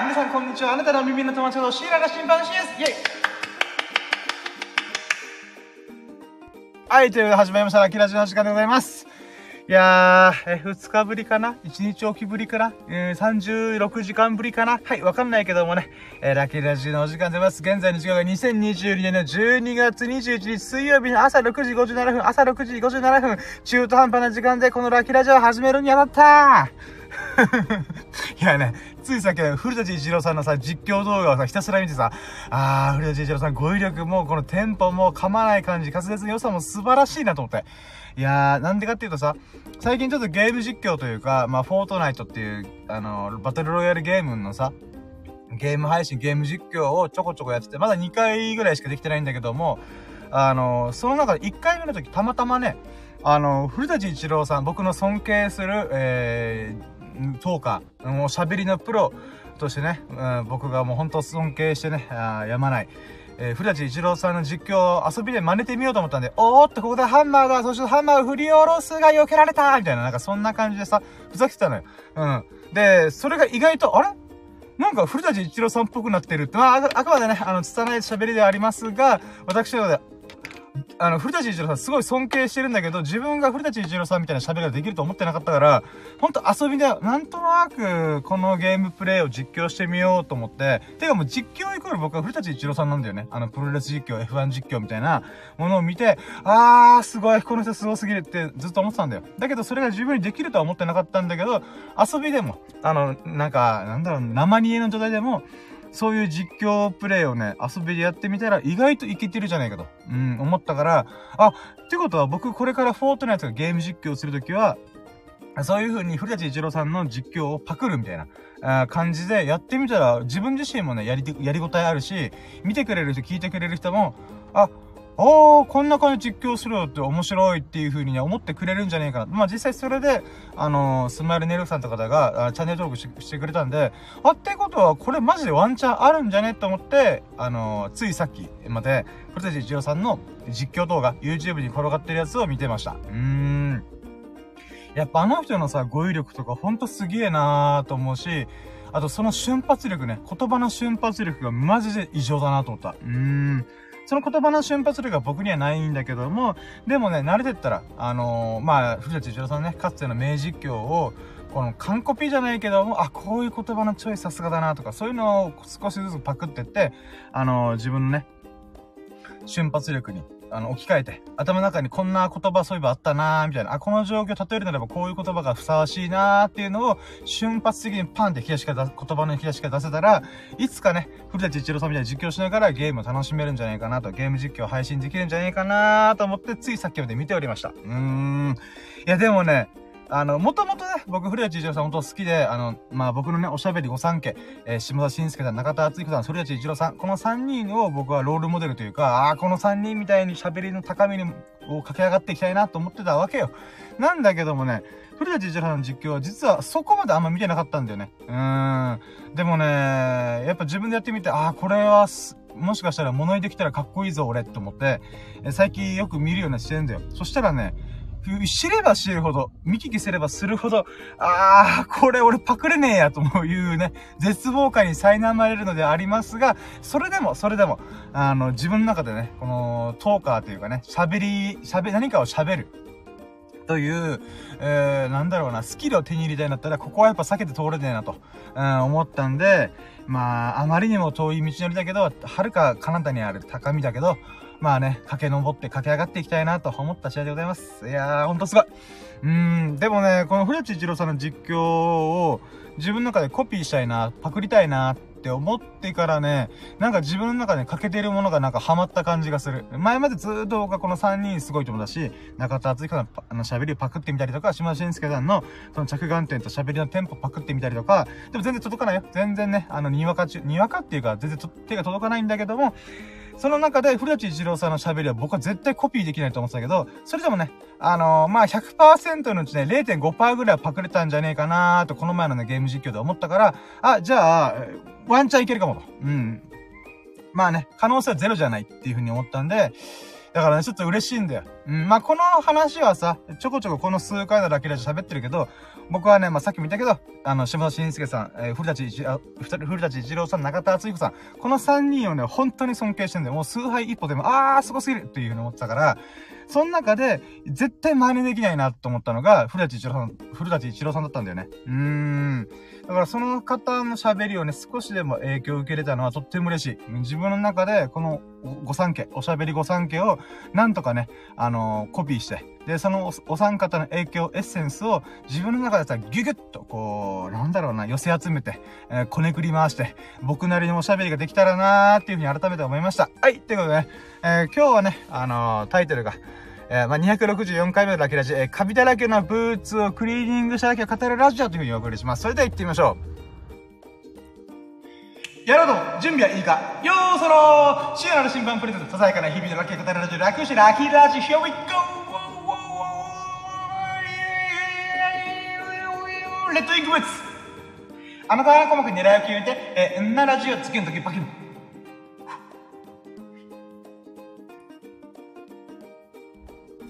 皆さんこんにちは。あなたの耳の友達のシーラが審判士です。イェイはい、ということで始まりました。ラキラジの時間でございます。いやー、え、2日ぶりかな ?1 日おきぶりかな？えー、36時間ぶりかな？はい、わかんないけどもね、えー、ラッキーラジオのお時間でございます。現在の時間が2022年の12月21日水曜日の朝6時57分、朝6時57分、中途半端な時間でこのラッキーラジオを始めるにあたった いやね、ついさっき古舘一郎さんのさ、実況動画をさ、ひたすら見てさ、あー、古舘一郎さん語彙力も、このテンポも噛まない感じ、滑舌の良さも素晴らしいなと思って。いやー、なんでかっていうとさ、最近ちょっとゲーム実況というか、まあ、フォートナイトっていう、あの、バトルロイヤルゲームのさ、ゲーム配信、ゲーム実況をちょこちょこやってて、まだ2回ぐらいしかできてないんだけども、あの、その中で1回目の時、たまたまね、あの、古舘一郎さん、僕の尊敬する、えー、トーカー、もう喋りのプロとしてね、うん、僕がもう本当尊敬してね、あやまない。えー、古舘一郎さんの実況を遊びで真似てみようと思ったんで、おーっと、ここでハンマーだそしてハンマーを振り下ろすが避けられたみたいな、なんかそんな感じでさ、ふざけてたのよ。うん。で、それが意外と、あれ？なんか古舘一郎さんっぽくなってるって、まあ、ああくまでね、あの、拙い喋りではありますが、私ので、あの、古舘一郎さんすごい尊敬してるんだけど、自分が古舘一郎さんみたいな喋りができると思ってなかったから、ほんと遊びで、なんとなく、このゲームプレイを実況してみようと思って、てかもう実況イコール僕は古舘一郎さんなんだよね。あの、プロレス実況、F1 実況みたいなものを見て、あー、すごい、この人すごすぎるってずっと思ってたんだよ。だけどそれが十分にできるとは思ってなかったんだけど、遊びでも、あの、なんか、なんだろう、生煮えの状態でも、そういう実況プレイをね、遊びでやってみたら意外といけてるじゃないかと、うん、思ったから、あ、ってことは僕これからフォートナイトがゲーム実況するときは、そういう風に古舘一郎さんの実況をパクるみたいな、あ感じでやってみたら自分自身もね、やり、やりごたえあるし、見てくれる人、聞いてくれる人も、あ、あー、こんな感じ実況するよって面白いっていう風にね、思ってくれるんじゃねえかな。まあ実際それで、あのー、スマイルネルさんとかが、あチャンネル登録ししてくれたんで、あ、ってことはこれマジでワンチャンあるんじゃねと思って、あのー、ついさっきまで、古舘一郎さんの実況動画、YouTube に転がってるやつを見てました。うーん。やっぱあの人のさ、語彙力とかほんとすげえなーと思うし、あとその瞬発力ね、言葉の瞬発力がマジで異常だなと思った。うーん。その言葉の瞬発力が僕にはないんだけども、でもね、慣れてったら、あのー、まあ、藤田一郎さんね、かつての名実況を、この完コピじゃないけども、あ、こういう言葉のチョイスさすがだなとか、そういうのを少しずつパクってって、あのー、自分のね、瞬発力に、あの、置き換えて、頭の中にこんな言葉そういえばあったなーみたいな、あ、この状況例えるならばこういう言葉がふさわしいなーっていうのを、瞬発的にパンって引き出しから出言葉の引き出しか出せたら、いつかね、古田一郎さんみたいに実況しながらゲームを楽しめるんじゃないかなと、ゲーム実況配信できるんじゃないかなーと思って、ついさっきまで見ておりました。うーん。いや、でもね、あの、もともとね、僕、古谷一郎さん本当好きで、あの、まあ、僕のね、おしゃべり御三家、えー、下田晋介さん、中田敦彦さん、古谷一郎さん、この三人を僕はロールモデルというか、ああ、この三人みたいに喋りの高みに、を駆け上がっていきたいなと思ってたわけよ。なんだけどもね、古谷一郎さんの実況は実はそこまであんま見てなかったんだよね。うーん。でもね、やっぱ自分でやってみて、ああ、これはもしかしたら物にできたらかっこいいぞ、俺って思って、え最近よく見るようにしてんだよ。そしたらね、知れば知るほど、見聞きすればするほど、ああ、これ俺パクれねえやというね、絶望感に苛まれるのでありますが、それでも、それでも、あの、自分の中でね、この、トーカーというかね、喋り、喋、何かを喋る。という、えー、なんだろうな、スキルを手に入れたいんだったら、ここはやっぱ避けて通れねえなと、うん、思ったんで、まあ、あまりにも遠い道のりだけど、はるか彼方にある高みだけど、まあね、駆け上って駆け上がっていきたいなと思った試合でございます。いやー、ほんとすごい。うーん、でもね、この古内一郎さんの実況を自分の中でコピーしたいな、パクりたいなって思ってからね、なんか自分の中で欠けてるものがなんかハマった感じがする。前までずーっと僕はこの3人すごいと思ったし、中田敦彦さんのあの喋りをパクってみたりとか、島田紳介さんのその着眼点と喋りのテンポパクってみたりとか、でも全然届かないよ。全然ね、あの、にわか中、にわかっていうか全然手が届かないんだけども、その中で、古舘一郎さんの喋りは僕は絶対コピーできないと思ってたけど、それでもね、あのー、まあ、100%のうちね、0.5%ぐらいはパクれたんじゃねえかなーと、この前のね、ゲーム実況で思ったから、あ、じゃあ、ワンチャンいけるかもと。うん。まあね、可能性はゼロじゃないっていうふうに思ったんで、だからね、ちょっと嬉しいんだよ。うん、まあ、この話はさ、ちょこちょここの数回のラッキーラジオ喋ってるけど、僕はね、まあ、さっきも言ったけど、あの、島田紳介さん、えー、古舘一、あ、古舘一郎さん、中田敦彦さん、この3人をね、本当に尊敬してんだよ。もう数杯一歩でも、あー、すごすぎるっていうふうに思ってたから、その中で、絶対真似できないなと思ったのが、古舘一郎さん、古舘一郎さんだったんだよね。うーん。だからその方の喋りをね、少しでも影響を受けれたのはとっても嬉しい。自分の中で、このご三家、おしゃべりご三家を、なんとかね、あのー、コピーして、で、そのお三方の影響、エッセンスを自分の中でさ、ギュギュッと、こう、なんだろうな、寄せ集めて、えー、こねくり回して、僕なりにおしゃべりができたらなーっていうふうに改めて思いました。はい、ということでね、えー、今日はね、あのー、タイトルが、えー、まあ、264回目のラキラジオ、えー、カビだらけのブーツをクリーニングしただけを語るラジオというふうにお送りします。それでは行ってみましょう。やろうと準備はいいかよーそろシアナの新版プレゼント、ささやかな日々のラッキーを語るラジオ、楽してラッキーラジオ、Here we go! レッドインクブーツあなたが細かに狙いを決めて、えー、んなラジオ次の時パキン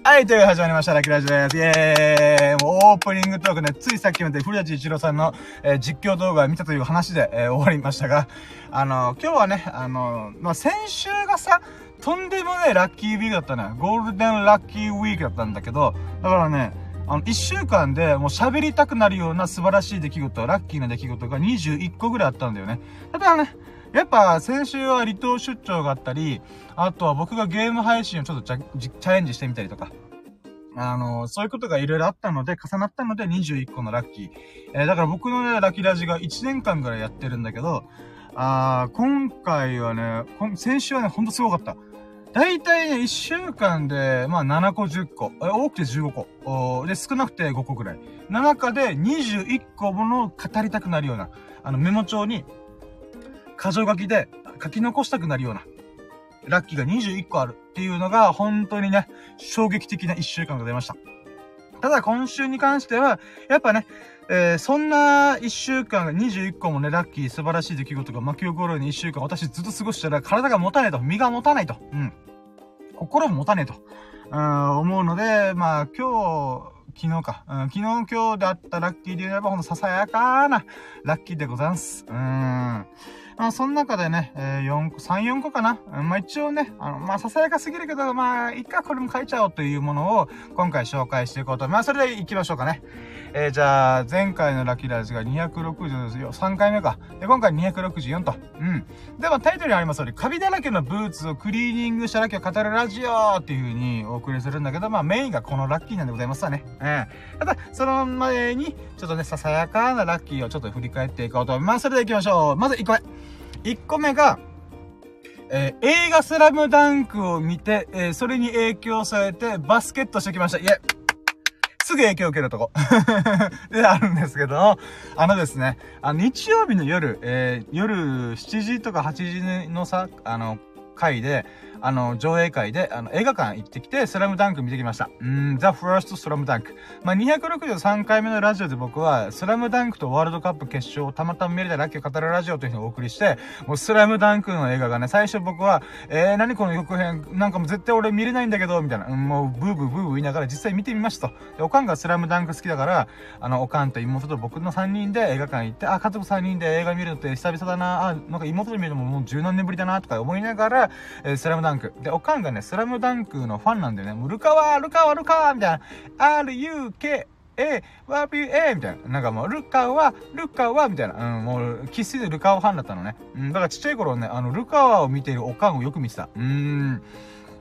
はい、という始まりました、ラッキーラジオです。イェーイもうオープニングトークね、ついさっきまで古舘一郎さんの、えー、実況動画を見たという話で、えー、終わりましたが、あのー、今日はね、あのまあ、先週がさ、とんでもないラッキーウィークだったね。ゴールデンラッキーウィークだったんだけど、だからね、あの、一週間でもう喋りたくなるような素晴らしい出来事、ラッキーな出来事が21個ぐらいあったんだよね。ただね、やっぱ先週は離島出張があったり、あとは僕がゲーム配信をちょっとチャレンジしてみたりとか、あの、そういうことがいろいろあったので、重なったので21個のラッキー。えー、だから僕のね、ラッキーラジが1年間ぐらいやってるんだけど、あー、今回はね、先週はね、ほんとすごかった。だいたいね、1週間で、まあ7個10個、多くて15個、で、少なくて5個ぐらい。中で21個もの語りたくなるような、あのメモ帳に箇条書きで書き残したくなるような、ラッキーが21個あるっていうのが、本当にね、衝撃的な1週間が出ました。ただ今週に関しては、やっぱね、えー、そんな1週間21個もね、ラッキー素晴らしい出来事が巻き起こるように1週間私ずっと過ごしたら体が持たないと、身が持たないと、うん。心も持たねえと、うん、思うので、まあ今日、昨日か。うん、昨日今日であったラッキーで言えばほんとささやかなラッキーでござんす。うん。まあ、その中でね、えー、4個、3、4個かな。まあ、一応ね、あの、まあ、ささやかすぎるけど、まあ、いっか、これも書いちゃおうというものを、今回紹介していこうと。まあ、それで行きましょうかね。えー、じゃあ、前回のラッキーラジが263、3回目か。で、今回264と。うん。では、タイトルにあります通り、カビだらけのブーツをクリーニングしたラッキーを語るラジオっていう風にお送りするんだけど、まあ、メインがこのラッキーなんでございますわね。うん。ただ、その前に、ちょっとね、ささやかなラッキーをちょっと振り返っていこうと思います。それでは行きましょう。まず1個目。1個目が、えー、映画スラムダンクを見て、えー、それに影響されてバスケットしてきました。いえ、すぐ影響を受けるとこ。で、あるんですけど、あのですね、あの、日曜日の夜、えー、夜7時とか8時のさ、あの、回で、あの、上映会で、あの、映画館行ってきて、スラムダンク見てきました。うん、ザ・ファースト・スラムダンク。まあ、263回目のラジオで僕は、スラムダンクとワールドカップ決勝をたまたま見れたラッキーを語るラジオというのをお送りして、もうスラムダンクの映画がね、最初僕は、えー、何この予告編、なんかもう絶対俺見れないんだけど、みたいな、うん、もうブーブーブー言いながら実際見てみましたと。で、おかんがスラムダンク好きだから、あの、おかんと妹と僕の3人で映画館行って、あ、家族3人で映画見るのって久々だな、あ、なんか妹と見るのももう十何年ぶりだな、とか思いながら、えー、スラムダンク。で、おかんがね、スラムダンクのファンなんだよね。もうルカワ、ルカワ、ルカワみたいな。R-U-K A、ワビュ A みたいな。なんかもう、ルカワ、ルカワみたいな。うん、もう、生粋でルカワファンだったのね。うん、だからちっちゃい頃ね、あの、ルカワを見ているおかんをよく見てた。うーん。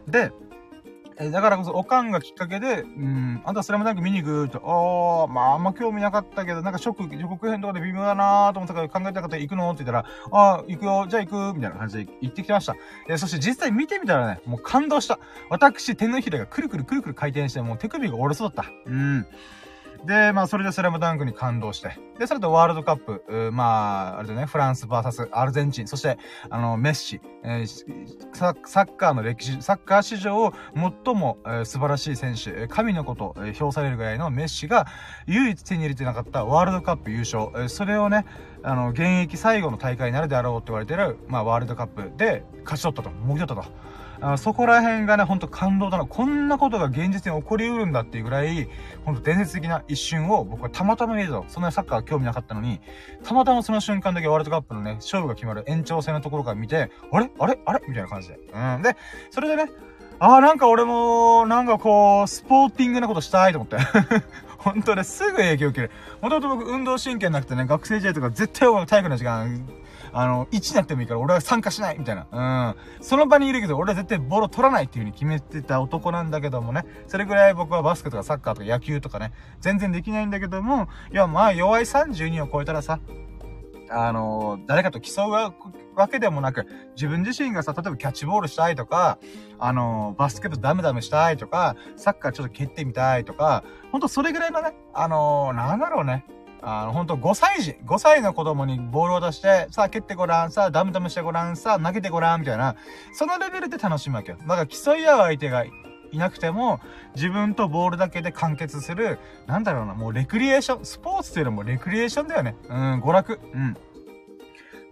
で、えだからこそ、おかんがきっかけで、うん、あんたスラムダンク見に行くと、ああ、まあ、あんま興味なかったけど、なんかショック、予告編とかで微妙だなーと思ったから考えたかったら行くのって言ったら、ああ、行くよ、じゃあ行く、みたいな感じで行ってきました。えそして実際見てみたらね、もう感動した。私、手のひらがくるくるくるくる回転して、もう手首が折れそうだった。うん。で、まあ、それでスラムダンクに感動して。で、それとワールドカップ、まあ、あれだね、フランス VS アルゼンチン、そして、あの、メッシ、えー、サッカーの歴史、サッカー史上最も、えー、素晴らしい選手、神のこと、えー、評されるぐらいのメッシが、唯一手に入れてなかったワールドカップ優勝、えー、それをね、あの、現役最後の大会になるであろうって言われてる、まあ、ワールドカップで勝ち取ったと、もぎ取ったと。あそこら辺がね、ほんと感動だな。こんなことが現実に起こりうるんだっていうぐらい、ほんと伝説的な一瞬を僕はたまたま見れた。そんなにサッカー興味なかったのに、たまたまその瞬間だけワールドカップのね、勝負が決まる延長戦のところから見て、あれ？あれ？あれ？みたいな感じで。うん。で、それでね、ああ、なんか俺も、なんかこう、スポーティングなことしたいと思って。本当ね、すぐ影響を受ける。もともと僕運動神経なくてね、学生時代とか絶対体育の時間、あの、1になってもいいから俺は参加しないみたいな。うん。その場にいるけど、俺は絶対ボール取らないっていう風に決めてた男なんだけどもね。それぐらい僕はバスケとかサッカーとか野球とかね、全然できないんだけども、いや、まあ、弱い32を超えたらさ、あの、誰かと競うわけでもなく、自分自身がさ、例えばキャッチボールしたいとか、あの、バスケットダムダムしたいとか、サッカーちょっと蹴ってみたいとか、ほんとそれぐらいのね、あの、なんだろうね。あの、ほんと5歳児、5歳の子供にボールを出して、さあ蹴ってごらん、さあダムダムしてごらん、さあ投げてごらん、みたいな、そのレベルで楽しむわけよ。だから競い合う相手がいなくても、自分とボールだけで完結する、なんだろうな、もうレクリエーション、スポーツというのもレクリエーションだよね。うん、娯楽。うん。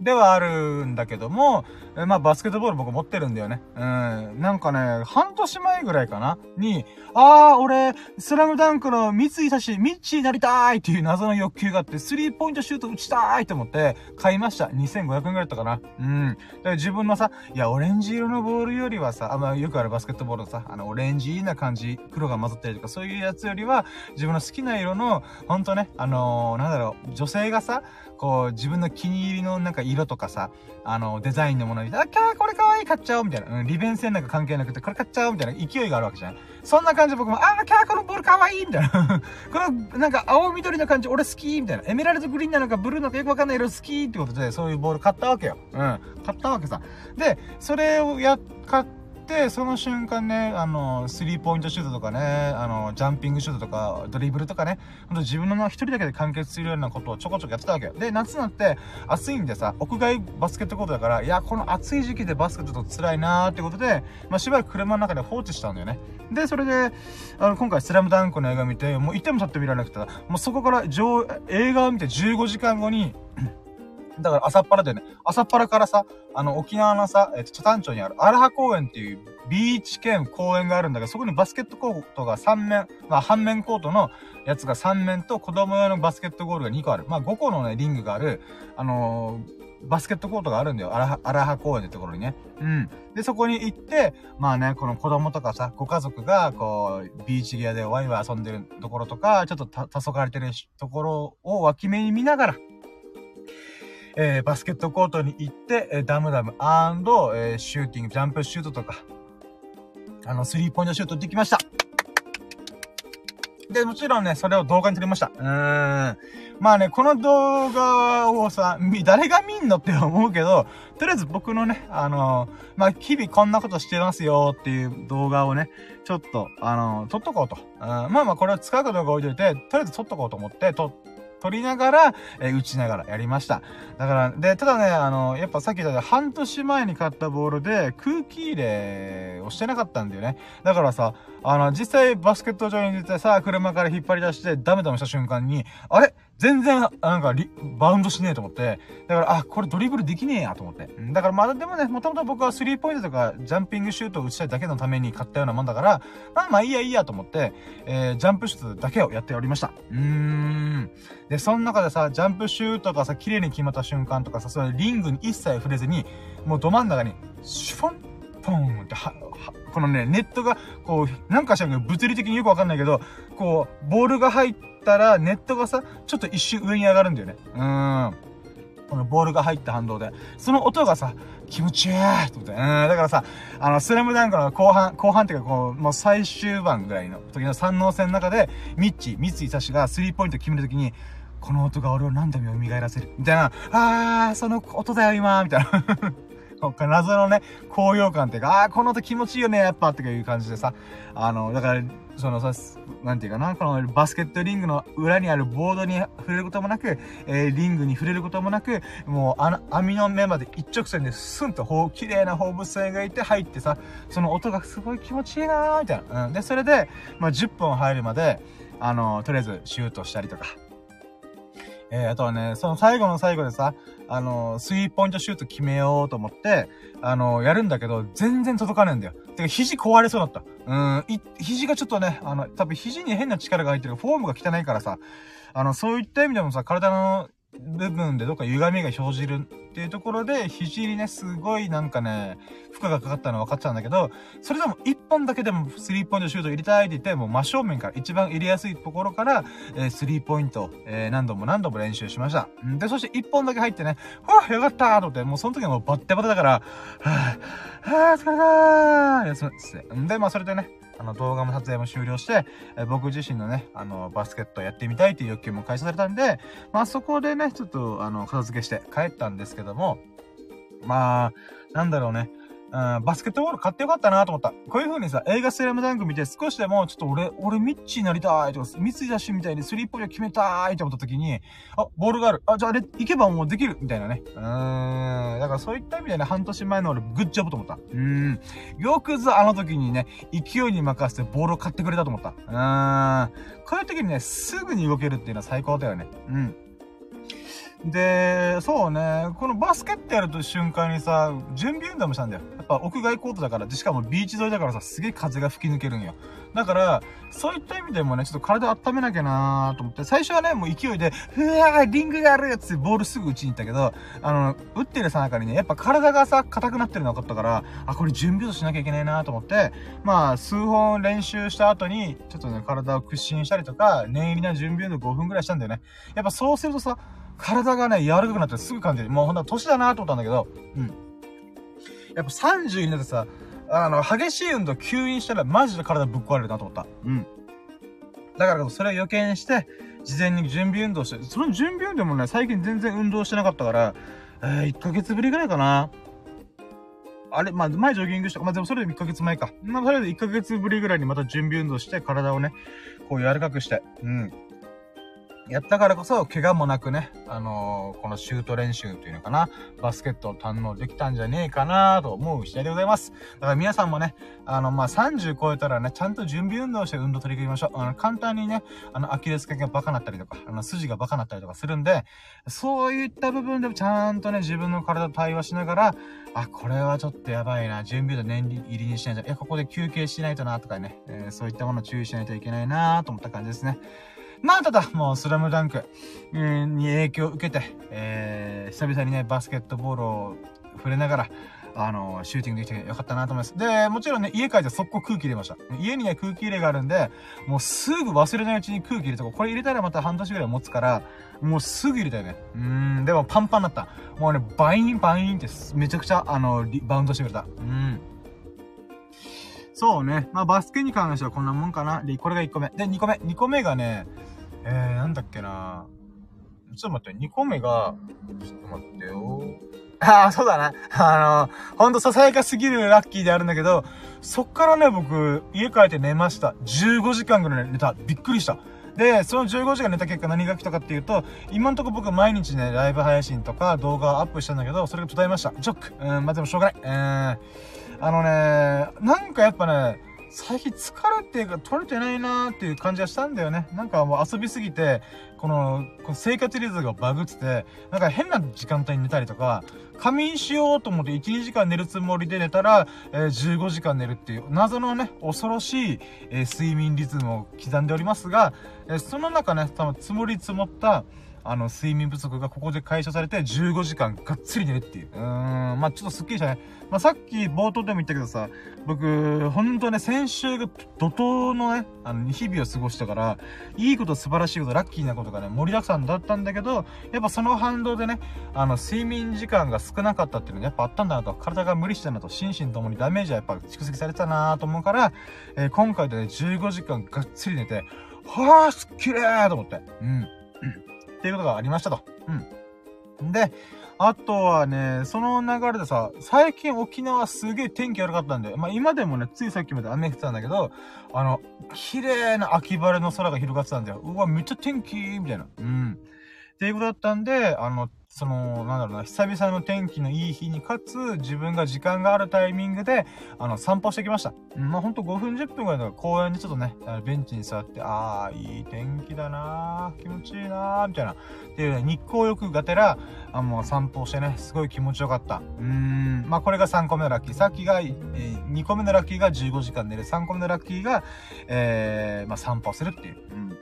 ではあるんだけども、まあバスケットボール僕持ってるんだよね。うん。なんかね、半年前ぐらいかな？に、あー、俺、スラムダンクの三井差し、ミッチになりたいっていう謎の欲求があって、スリーポイントシュート打ちたいと思って買いました。2500円ぐらいだったかな。うん。だから自分のさ、いや、オレンジ色のボールよりはさ、あまあ、よくあるバスケットボールのさ、あの、オレンジな感じ、黒が混ざったりとか、そういうやつよりは、自分の好きな色の、ほんとね、あのー、なんだろう、女性がさ、こう、自分の気に入りのなんか色とかさ、あの、デザインのものに、あ、キャーこれかわいい買っちゃおうみたいな。うん、利便性なんか関係なくて、これ買っちゃおうみたいな勢いがあるわけじゃん。そんな感じで僕も、あー、キャーこのボールかわいいみたいな。この、なんか青緑の感じ俺好きみたいな。エメラルドグリーンなのかブルーなのかよくわかんない色好きってことで、そういうボール買ったわけよ。うん。買ったわけさ。で、それをや、買って、で、その瞬間ね、あの、スリーポイントシュートとかね、あの、ジャンピングシュートとか、ドリブルとかね、ほんと自分の一人だけで完結するようなことをちょこちょこやってたわけ。で、夏になって暑いんでさ、屋外バスケットコートだから、いや、この暑い時期でバスケットと辛いなーってことで、まあ、しばらく車の中で放置したんだよね。で、それで、あの、今回スラムダンクの映画見て、もういても立って見られなくて、もうそこから上、映画を見て15時間後に、だから朝っぱらでね、朝っぱらからさ、あの、沖縄のさ、えっと、北谷町にある荒葉公園っていうビーチ兼公園があるんだけど、そこにバスケットコートが3面、まあ半面コートのやつが3面と子供用のバスケットゴールが2個ある。まあ5個のね、リングがある、あのーバスケットコートがあるんだよ。荒葉公園ってところにね。うん。で、そこに行って、まあね、この子供とかさ、ご家族が、こう、ビーチ際でワイワイ遊んでるところとか、ちょっとた、黄昏れてるところを脇目に見ながら、えー、バスケットコートに行って、えー、ダムダム、アンド、えー、シューティング、ジャンプシュートとか、あの、スリーポイントシュートできました。で、もちろんね、それを動画に撮りました。うーん。まあね、この動画をさ、誰が見んのって思うけど、とりあえず僕のね、あのー、まあ、日々こんなことしてますよっていう動画をね、ちょっと、あのー、撮っとこうと。うん、まあまあ、これは使うかどうか置いといて、とりあえず撮っとこうと思って、撮って取りながら、えー、打ちながらやりました。だから、で、ただね、あの、やっぱさっき言ったように半年前に買ったボールで空気入れをしてなかったんだよね。だからさ、あの、実際バスケット場に出てさ、車から引っ張り出してダメダメした瞬間に、あれ？全然、なんかバウンドしねえと思って。だから、あ、これドリブルできねえやと思って。だからまだでもね、もともと僕はスリーポイントとかジャンピングシュートを打ちたいだけのために買ったようなもんだから、まあまあいいやいいやと思って、えー、ジャンプシュートだけをやっておりました。うーん。で、その中でさ、ジャンプシュートがさ、綺麗に決まった瞬間とかさ、それリングに一切触れずに、もうど真ん中に、シュフォン、ポンっては、は、このね、ネットが、こう、なんかしらんけど物理的によくわかんないけど、こう、ボールが入ってたら、ネットがさ、ちょっと一瞬上に上がるんだよね。うーん。このボールが入った反動で。その音がさ、気持ちいいって。うん。だからさ、あの、スラムダンクの後半、後半っていうかこう、もう最終盤ぐらいの時の三能戦の中で、ミッチ、三井差しがスリーポイント決めるときに、この音が俺を何度も蘇らせる。みたいな、あー、その音だよ今みたいな。謎のね、高揚感っていうか、ああ、この音気持ちいいよね、やっぱ、っていう感じでさ、あの、だから、そのさ、なんていうかな、このバスケットリングの裏にあるボードに触れることもなく、えー、リングに触れることもなく、もう、あの、網の目まで一直線でスンと、ほう、綺麗な放物線がいて入ってさ、その音がすごい気持ちいいなーみたいな。うん。で、それで、まあ、10分入るまで、あの、とりあえずシュートしたりとか、えー、あとはね、その最後の最後でさ、あの、スリーポイントシュート決めようと思って、あの、やるんだけど、全然届かねえんだよ。てか、肘壊れそうだった。うん、肘がちょっとね、あの、多分肘に変な力が入ってる、フォームが汚いからさ、あの、そういった意味でもさ、体の部分でどっか歪みが生じるっていうところで、肘にね、すごいなんかね、負荷がかかったの分かってたんだけど、それでも一本だけでもスリーポイントシュート入れたいって言って、もう真正面から、一番入れやすいところから、えー、スリーポイント、えー、何度も何度も練習しました。で、そして一本だけ入ってね、はぁ、よかったと思って、もうその時はもうバッテバテだから、はぁ、はぁ、疲れたー休むっつって。で、まあそれでね、あの動画も撮影も終了して、え僕自身のね、あの、バスケットやってみたいという欲求も解消されたんで、まあそこでね、ちょっと、あの、片付けして帰ったんですけども、まあ、なんだろうね。うん、バスケットボール買ってよかったなと思った。こういう風にさ、映画スラムダンク見て少しでも、ちょっと俺、俺ミッチになりたいとか、三井しみたいにスリーポイント決めたいと思った時に、あ、ボールがある。あ、じゃああれ、行けばもうできるみたいなね。うーん。だからそういった意味でね、半年前の俺、グッジョブと思った。うん。よくぞあの時にね、勢いに任せてボールを買ってくれたと思った。うーん。こういう時にね、すぐに動けるっていうのは最高だよね。うん。で、そうね、このバスケットやると瞬間にさ、準備運動もしたんだよ。やっぱ屋外コートだから、で、しかもビーチ沿いだからさ、すげえ風が吹き抜けるんよ。だから、そういった意味でもね、ちょっと体温めなきゃなーと思って、最初はね、もう勢いで、ふわー、リングがあるやつボールすぐ打ちに行ったけど、あの、打ってるさなかにね、やっぱ体がさ、硬くなってるの分かったから、あ、これ準備運動しなきゃいけないなーと思って、まあ、数本練習した後に、ちょっとね、体を屈伸したりとか、念入りな準備運動5分くらいしたんだよね。やっぱそうするとさ、体がね、柔らかくなってすぐ感じる。もうほんと年だなと思ったんだけど、うん。やっぱ30になってさ、あの、激しい運動吸引したらマジで体ぶっ壊れるなと思った。うん。だからそれを予見して、事前に準備運動して、その準備運動もね、最近全然運動してなかったから、えー、1ヶ月ぶりぐらいかな。あれ、まあ、前ジョギングした。まあ、でもそれで1ヶ月前か。まあ、それで1ヶ月ぶりぐらいにまた準備運動して、体をね、こう柔らかくして、うん。やったからこそ、怪我もなくね、あのー、このシュート練習というのかな、バスケットを堪能できたんじゃねえかなと思う次第でございます。だから皆さんもね、あの、まあ、30超えたらね、ちゃんと準備運動して運動取り組みましょう。あの、簡単にね、あの、アキレス腱がバカなったりとか、あの、筋がバカなったりとかするんで、そういった部分でもちゃんとね、自分の体と対話しながら、あ、これはちょっとやばいな、準備運動年入りにしないと、いや、ここで休憩しないとな、とかね、えー、そういったものを注意しないといけないなと思った感じですね。なんただ、もうスラムダンク、に影響を受けて、えー、久々にね、バスケットボールを触れながら、あの、シューティングできてよかったなと思います。で、もちろんね、家帰って速攻空気入れました。家にね、空気入れがあるんで、もうすぐ忘れないうちに空気入れとこ。これ入れたらまた半年ぐらい持つから、もうすぐ入れたよね。うん、でもパンパンになった。もうね、バインバインってめちゃくちゃ、あの、バウンドしてくれた。うん。そうね。まあ、バスケに関してはこんなもんかな。で、これが1個目。で、2個目。2個目がね、えー、なんだっけなちょっと待って、2個目が、ちょっと待ってよ。ああ、そうだな。あの、ほんとささやかすぎるラッキーであるんだけど、そっからね、僕、家帰って寝ました。15時間ぐらい寝た。びっくりした。で、その15時間寝た結果何が来たかっていうと、今んとこ僕毎日ね、ライブ配信とか動画をアップしたんだけど、それが途絶えました。ジョック。うん、まあ、でもしょうがない。うん。あのね、なんかやっぱね、最近疲れてが取れてないなーっていう感じがしたんだよね。なんかもう遊びすぎて、この、この生活リズムがバグってて、なんか変な時間帯に寝たりとか、仮眠しようと思って1、2時間寝るつもりで寝たら、えー、15時間寝るっていう、謎のね、恐ろしい、えー、睡眠リズムを刻んでおりますが、えー、その中ね、多分積もり積もった、あの、睡眠不足がここで解消されて15時間がっつり寝るっていう。うーん、まあちょっとスッキリしたね。まあさっき冒頭でも言ったけどさ、僕、ほんとね、先週が怒涛のね、あの、日々を過ごしたから、いいこと素晴らしいこと、ラッキーなことがね、盛りだくさんだったんだけど、やっぱその反動でね、あの、睡眠時間が少なかったっていうのがやっぱあったんだなと、体が無理したなと、心身ともにダメージはやっぱ蓄積されてたなと思うから、えー、今回でね、15時間がっつり寝て、はぁ、すっきりーと思って。うん。っていうことがありましたと。うん。で、あとはね、その流れでさ、最近沖縄すげえ天気悪かったんで、まあ今でもね、ついさっきまで雨降ってたんだけど、あの、綺麗な秋晴れの空が広がってたんだよ。うわ、めっちゃ天気いいみたいな。うん。っていうことだったんで、あの、その、なんだろうな、久々の天気のいい日に、かつ、自分が時間があるタイミングで、あの、散歩してきました。うん、まあ、ほんと5分10分ぐらいの公園にちょっとね、ベンチに座って、ああ、いい天気だな気持ちいいなみたいな。っていうね、日光浴がてら、あもう散歩してね、すごい気持ちよかった。うーん、まあ、これが3個目のラッキー。さっきが、えー、2個目のラッキーが15時間寝る。3個目のラッキーが、えー、まあ、散歩するっていう。うん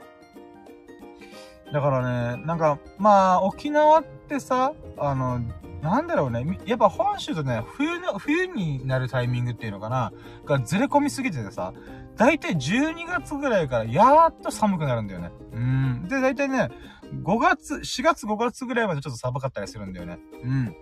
だからね、なんか、まあ、沖縄ってさ、あの、なんだろうね。やっぱ本州とね、冬の、冬になるタイミングっていうのかながずれ込みすぎててさ、だいたい12月ぐらいからやーっと寒くなるんだよね。うん。で、だいたいね、5月、4月5月ぐらいまでちょっと寒かったりするんだよね。うん。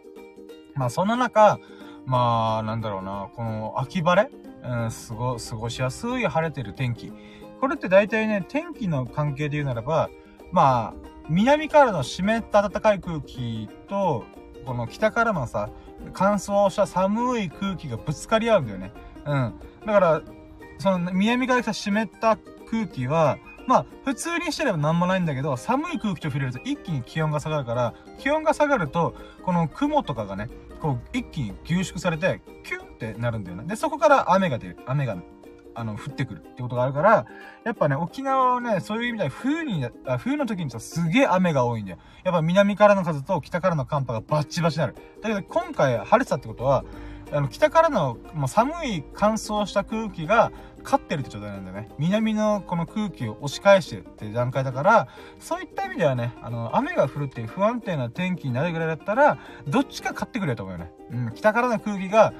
まあそんな中、まあ、なんだろうな、この秋晴れうん、すご、過ごしやすい晴れてる天気。これって大体ね、天気の関係で言うならば、まあ、南からの湿った暖かい空気と、この北からのさ、乾燥した寒い空気がぶつかり合うんだよね。うん。だから、その南から来た湿った空気は、まあ、普通にしてれば何もないんだけど、寒い空気と触れると一気に気温が下がるから、気温が下がると、この雲とかがね、こう、一気に凝縮されて、キュンってなるんだよね。で、そこから雨が出る。雨があの、降ってくるってことがあるから、やっぱね、沖縄はね、そういう意味では冬に、あ冬の時にさ、すげえ雨が多いんだよ。やっぱ南からの風と北からの寒波がバッチバチになる。だけど今回晴れてたってことは、あの、北からの、もう寒い乾燥した空気が、勝ってるって状態なんだよね。南のこの空気を押し返してるって段階だから、そういった意味ではね、あの、雨が降るっていう不安定な天気になるぐらいだったら、どっちか勝ってくれると思うよね。うん、北からの空気が、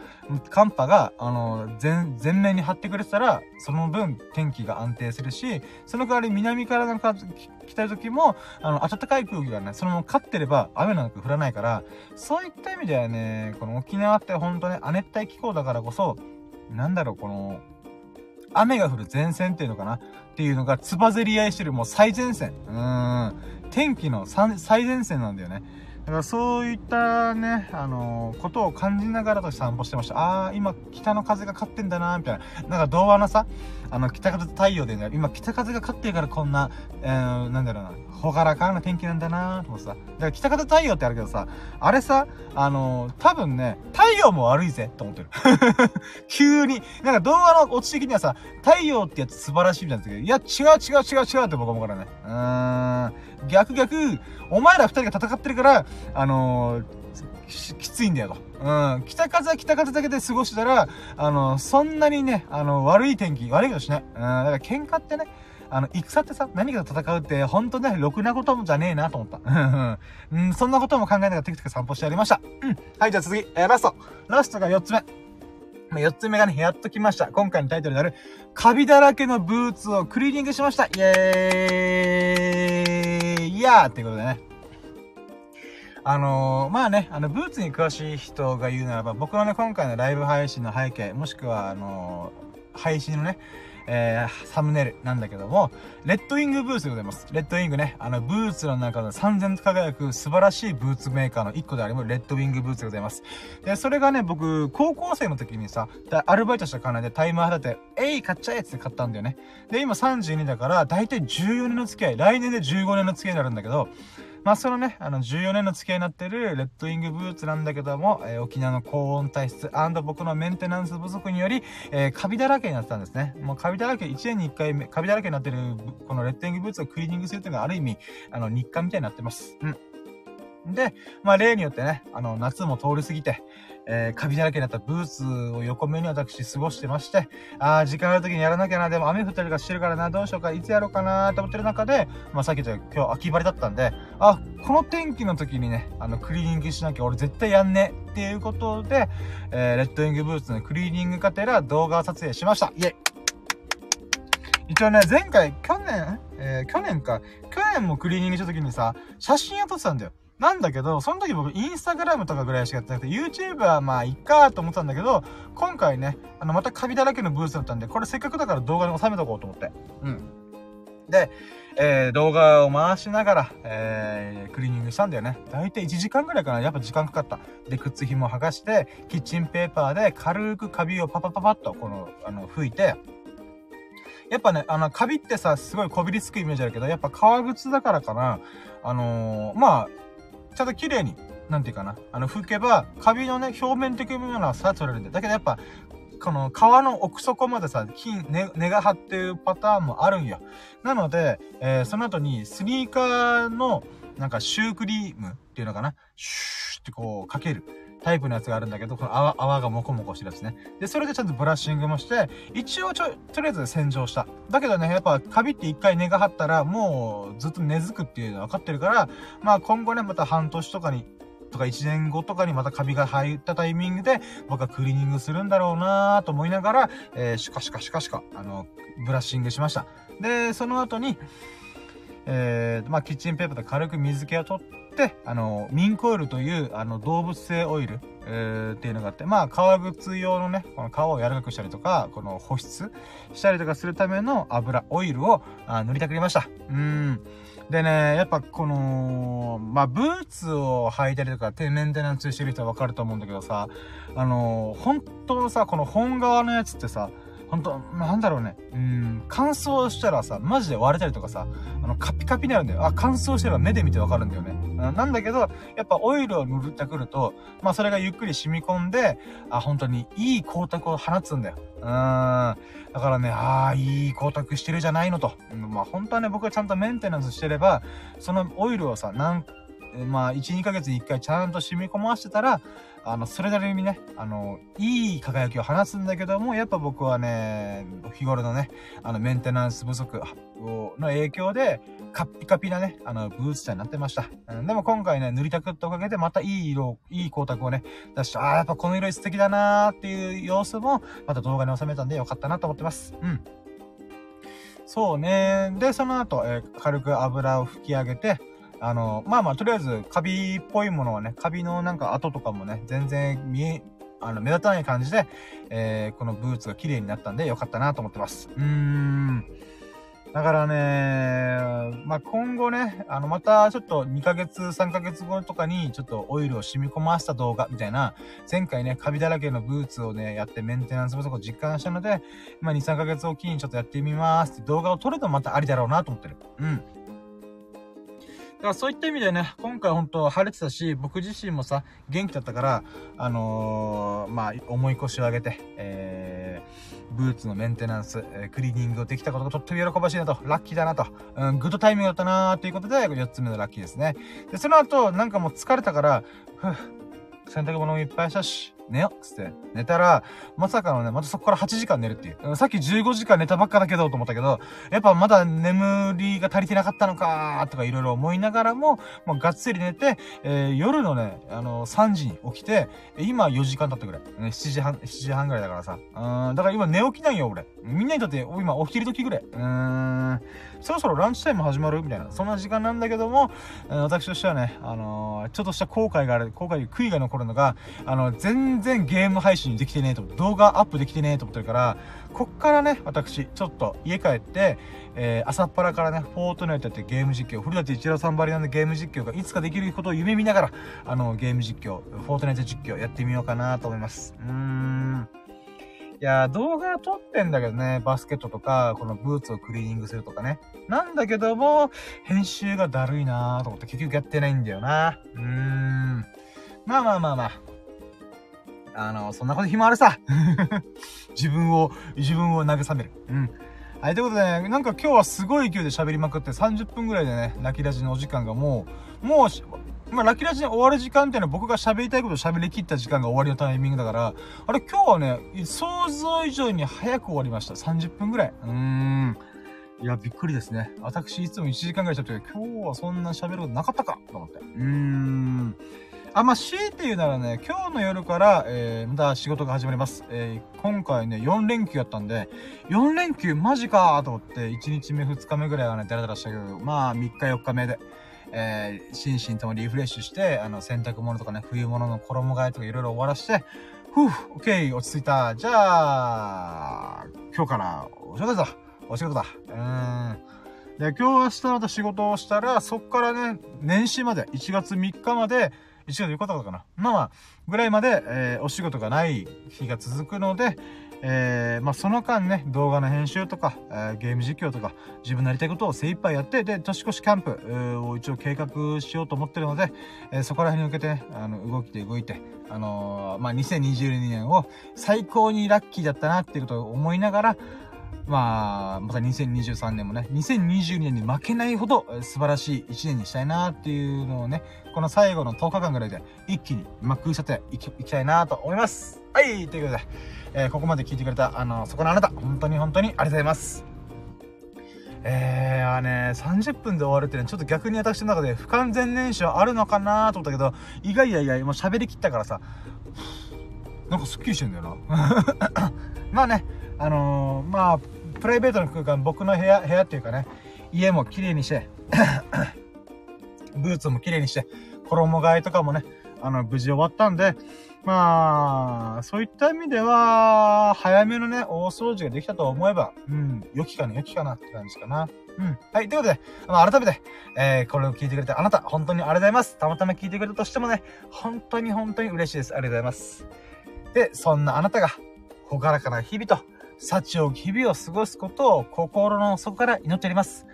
寒波が、あの、全、全面に張ってくれてたら、その分天気が安定するし、その代わり南からの風来た時も、あの、暖かい空気がね、そのまま勝ってれば雨なんか降らないから、そういった意味ではね、この沖縄って本当ね、亜熱帯気候だからこそ、なんだろう、この、雨が降る前線っていうのかな？っていうのが、つばぜり合いしてるもう最前線。うん。天気の最前線なんだよね。だからそういったね、あのー、ことを感じながらと散歩してました。ああ、今北の風が勝ってんだなみたいな。なんか童話のさ、あの、北風太陽でね、今北風が勝ってるからこんな、えー、なんだろうな、ほがらかな天気なんだなと思ってさ。だから北風太陽ってあるけどさ、あれさ、あのー、多分ね、太陽も悪いぜと思ってる。急に。なんか動画のオチ的にはさ、太陽ってやつ素晴らしいみたいなんですけど、いや、違う違う違う違うって僕は思うからね。うーん。逆逆、お前ら二人が戦ってるから、あのー、きついんだよと。うん。北風は北風だけで過ごしたら、あのー、そんなにね、あのー、悪い天気、悪いことしない。うん。だから喧嘩ってね、あの、戦ってさ、何かと戦うって、ほんとね、ろくなこともじゃねえなと思った。うん、そんなことも考えながらテクテク散歩してやりました。うん。はい、じゃあ次、えー、ラスト。ラストが4つ目。4つ目がね、やっと来ました。今回のタイトルになる、カビだらけのブーツをクリーニングしました。イエーイやーってことでね。あのー、まあね、あの、ブーツに詳しい人が言うならば、僕のね、今回のライブ配信の背景、もしくは、あのー、配信のね、えー、サムネイルなんだけども、レッドウィングブーツでございます。レッドウィングね、あの、ブーツの中で三千と輝く素晴らしいブーツメーカーの一個であります、レッドウィングブーツでございます。で、それがね、僕、高校生の時にさ、アルバイトした金でタイマー払って、えい、買っちゃえって買ったんだよね。で、今32だから、だいたい14年の付き合い、来年で15年の付き合いになるんだけど、まあ、そのね、あの、14年の付き合いになってるレッドイングブーツなんだけども、えー、沖縄の高温体質僕のメンテナンス不足により、えー、カビだらけになってたんですね。もうカビだらけ、1年に1回、カビだらけになってる、このレッドイングブーツをクリーニングするというのはある意味、あの、日課みたいになってます。うん。で、まあ例によってね、あの、夏も通り過ぎて、えー、カビだらけになったブーツを横目に私過ごしてまして、ああ、時間ある時にやらなきゃな、でも雨降ったりとかしてるからな、どうしようか、いつやろうかなと思ってる中で、まあさっき言った今日秋晴れだったんで、あ、この天気の時にね、あの、クリーニングしなきゃ俺絶対やんねっていうことで、えー、レッドウィングブーツのクリーニングがてら動画撮影しました。イェイ一応ね、前回、去年、えー、去年か、去年もクリーニングした時にさ、写真を撮ってたんだよ。なんだけど、その時僕インスタグラムとかぐらいしかやってなくて、YouTube はまあいっかと思ってたんだけど、今回ね、あのまたカビだらけのブースだったんで、これせっかくだから動画に収めとこうと思って。うん。で、えー、動画を回しながら、えー、クリーニングしたんだよね。だいたい1時間ぐらいかな。やっぱ時間かかった。で、靴紐剥がして、キッチンペーパーで軽くカビをパパパパッと、この、あの、拭いて、やっぱね、あの、カビってさ、すごいこびりつくイメージあるけど、やっぱ革靴だからかな、あのー、まあ、ちゃんと綺麗に、なんていうかな、あの、拭けば、カビのね、表面的なものはさ、取れるんで。だけどやっぱ、この皮の奥底までさ、金、根、根が張ってるパターンもあるんよ。なので、えー、その後にスニーカーの、なんかシュークリームっていうのかな、シューってこうかける。タイプのやつがあるんだけど、この泡、泡がモコモコしてるやつね。で、それでちゃんとブラッシングもして、一応ちょ、とりあえず洗浄した。だけどね、やっぱカビって一回根が張ったら、もうずっと根付くっていうのは分かってるから、まあ今後ね、また半年とかに、とか1年後とかにまたカビが入ったタイミングで、僕はクリーニングするんだろうなと思いながら、えー、シュカシュカシュカシュカ、あの、ブラッシングしました。で、その後に、えー、まあ、キッチンペーパーで軽く水気を取って、あの、ミンコイルという、あの、動物性オイル、えー、っていうのがあって、まあ、革靴用のね、この皮を柔らかくしたりとか、この保湿したりとかするための油、オイルをあ塗りたくりました。うん。でね、やっぱこの、まあ、ブーツを履いたりとか、メンテナンスしてる人はわかると思うんだけどさ、あのー、本当のさ、この本革のやつってさ、本当なんだろうね。うん、乾燥したらさ、マジで割れたりとかさ、あの、カピカピになるんだよ。あ、乾燥してれば目で見てわかるんだよね。なんだけど、やっぱオイルを塗ってくると、まあそれがゆっくり染み込んで、あ、本当にいい光沢を放つんだよ。うん。だからね、ああ、いい光沢してるじゃないのと。まあ本当はね、僕がちゃんとメンテナンスしてれば、そのオイルをさ、なん、まあ1、2ヶ月に1回ちゃんと染み込ませてたら、あの、それなりにね、あの、いい輝きを放つんだけども、やっぱ僕はね、日頃のね、あの、メンテナンス不足の影響で、カッピカピなね、あの、ブーツ茶になってました。うん、でも今回ね、塗りたくったおかげで、またいい色、いい光沢をね、出して、ああ、やっぱこの色素敵だなーっていう様子も、また動画に収めたんでよかったなと思ってます。うん。そうね。で、その後、えー、軽く油を吹き上げて、あの、まあまあ、とりあえず、カビっぽいものはね、カビのなんか跡とかもね、全然見え、あの、目立たない感じで、えー、このブーツが綺麗になったんでよかったなと思ってます。うーん。だからね、まあ、今後ね、あの、またちょっと2ヶ月、3ヶ月後とかにちょっとオイルを染み込ませた動画みたいな、前回ね、カビだらけのブーツをね、やってメンテナンス不足を実感したので、まあ、2、3ヶ月おきにちょっとやってみますって動画を撮るとまたありだろうなと思ってる。うん。だからそういった意味でね、今回本当晴れてたし、僕自身もさ、元気だったから、あのー、まあ、重い腰を上げて、えー、ブーツのメンテナンス、えー、クリーニングをできたことがとっても喜ばしいなと、ラッキーだなと、うん、グッドタイミングだったなーということで、4つ目のラッキーですね。で、その後、なんかもう疲れたから、ふ、洗濯物もいっぱいしたし、寝よっつって、寝たら、まさかのね、またそこから8時間寝るっていう。さっき15時間寝たばっかだけど、と思ったけど、やっぱまだ眠りが足りてなかったのかとかいろいろ思いながらも、もうがっつり寝て、えー、夜のね、あのー、3時に起きて、今4時間経ったぐらい。ね、7時半、7時半ぐらいだからさ。うん、だから今寝起きなんよ、俺。みんなにとって、今お昼時ぐらい。うーん、そろそろランチタイム始まる？みたいな、そんな時間なんだけども、私としてはね、あのー、ちょっとした後悔がある、後悔、悔いが残るのが、あの、全全然ゲーム配信できてねえと思って、動画アップできてねえと思ってるから、こっからね、私、ちょっと家帰って、えー、朝っぱらからね、フォートナイトやってゲーム実況、古舘一郎さんばりなんでゲーム実況がいつかできることを夢見ながら、あの、ゲーム実況、フォートナイト実況やってみようかなと思います。うーん。いや、動画撮ってんだけどね、バスケットとか、このブーツをクリーニングするとかね。なんだけども、編集がだるいなーと思って結局やってないんだよな。うーん。まあまあまあまあ。あの、そんなこと暇あるさ。自分を、自分を慰める。うん。はい、ということでね、なんか今日はすごい勢いで喋りまくって30分ぐらいでね、泣き出しのお時間がもう、もう、まあ、ラキラジに終わる時間っていうのは僕が喋りたいことを喋りきった時間が終わりのタイミングだから、あれ今日はね、想像以上に早く終わりました。30分ぐらい。うーん。いや、びっくりですね。私いつも1時間ぐらい喋って、今日はそんな喋ることなかったかと思って。うーん。あ、まあ、強いて言うならね、今日の夜から、えー、また仕事が始まります。えー、今回ね、4連休やったんで、4連休マジかと思って、1日目、2日目ぐらいはね、ダラダラしたけど、まあ、3日、4日目で、えー、心身ともリフレッシュして、あの、洗濯物とかね、冬物の衣替えとかいろいろ終わらして、ふう、オッケー、落ち着いた。じゃあ、今日からお仕事だ。お仕事だ。うーん。で、今日明日また仕事をしたら、そっからね、年始まで、1月3日まで、1月4日とかかな。まあまあ、ぐらいまで、えー、お仕事がない日が続くので、えー、まあ、その間ね、動画の編集とか、えー、ゲーム実況とか、自分のやりたいことを精一杯やって、で、年越しキャンプ、を一応計画しようと思ってるので、えそこら辺に向けて、ね、あの、動きで動いて、あのまあ、2022年を最高にラッキーだったなっていうことを思いながら、まあ、また2023年もね、2022年に負けないほど素晴らしい1年にしたいなっていうのをね、この最後の10日間ぐらいで一気にまくりさていきいきたいなと思います。はい、ということで、えー、ここまで聞いてくれた、あの、そこのあなた、本当に本当にありがとうございます。えー、あね、30分で終わるってね、ちょっと逆に私の中で不完全燃焼あるのかなと思ったけど、意外や意外、もう喋りきったからさ、なんかスッキリしてんだよな。まあね、あのー、まあ、プライベートの空間、僕の部屋、部屋っていうかね、家も綺麗にして、ブーツも綺麗にして、衣替えとかもね、あの、無事終わったんで、まあ、そういった意味では、早めのね、大掃除ができたと思えば、うん、良きかな、良きかなって感じかな。うん。はい。ということで、まあ、改めて、えー、これを聞いてくれてあなた、本当にありがとうございます。たまたま聞いてくれたとしてもね、本当に本当に嬉しいです。ありがとうございます。で、そんなあなたが、ほがらかな日々と、幸を日々を過ごすことを心の底から祈っております。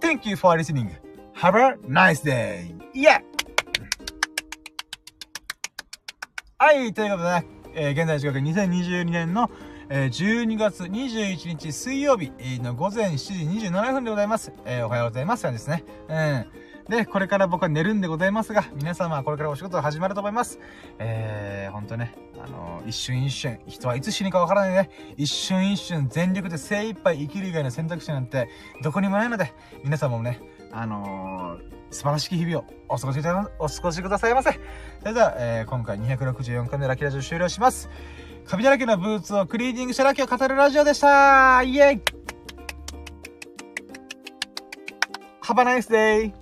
Thank you for listening. Have a nice day. Yeah! はい、ということでね、えー、現在時刻2022年の、えー、12月21日水曜日の午前7時27分でございます。えー、おはようございます。ですね。うん。で、これから僕は寝るんでございますが、皆様はこれからお仕事が始まると思います。えー、ほんとね、あのー、一瞬一瞬、人はいつ死ぬかわからないね。一瞬一瞬全力で精一杯生きる以外の選択肢なんてどこにもないので、皆様もね、あのー、素晴らしき日々をお過ごしくださいお過ごしくださいませ。それでは、えー、今回264回目のラッキーラジオ終了します。カビだらけのブーツをクリーニングしたラッキを語るラジオでしたイェイ !Have a nice day!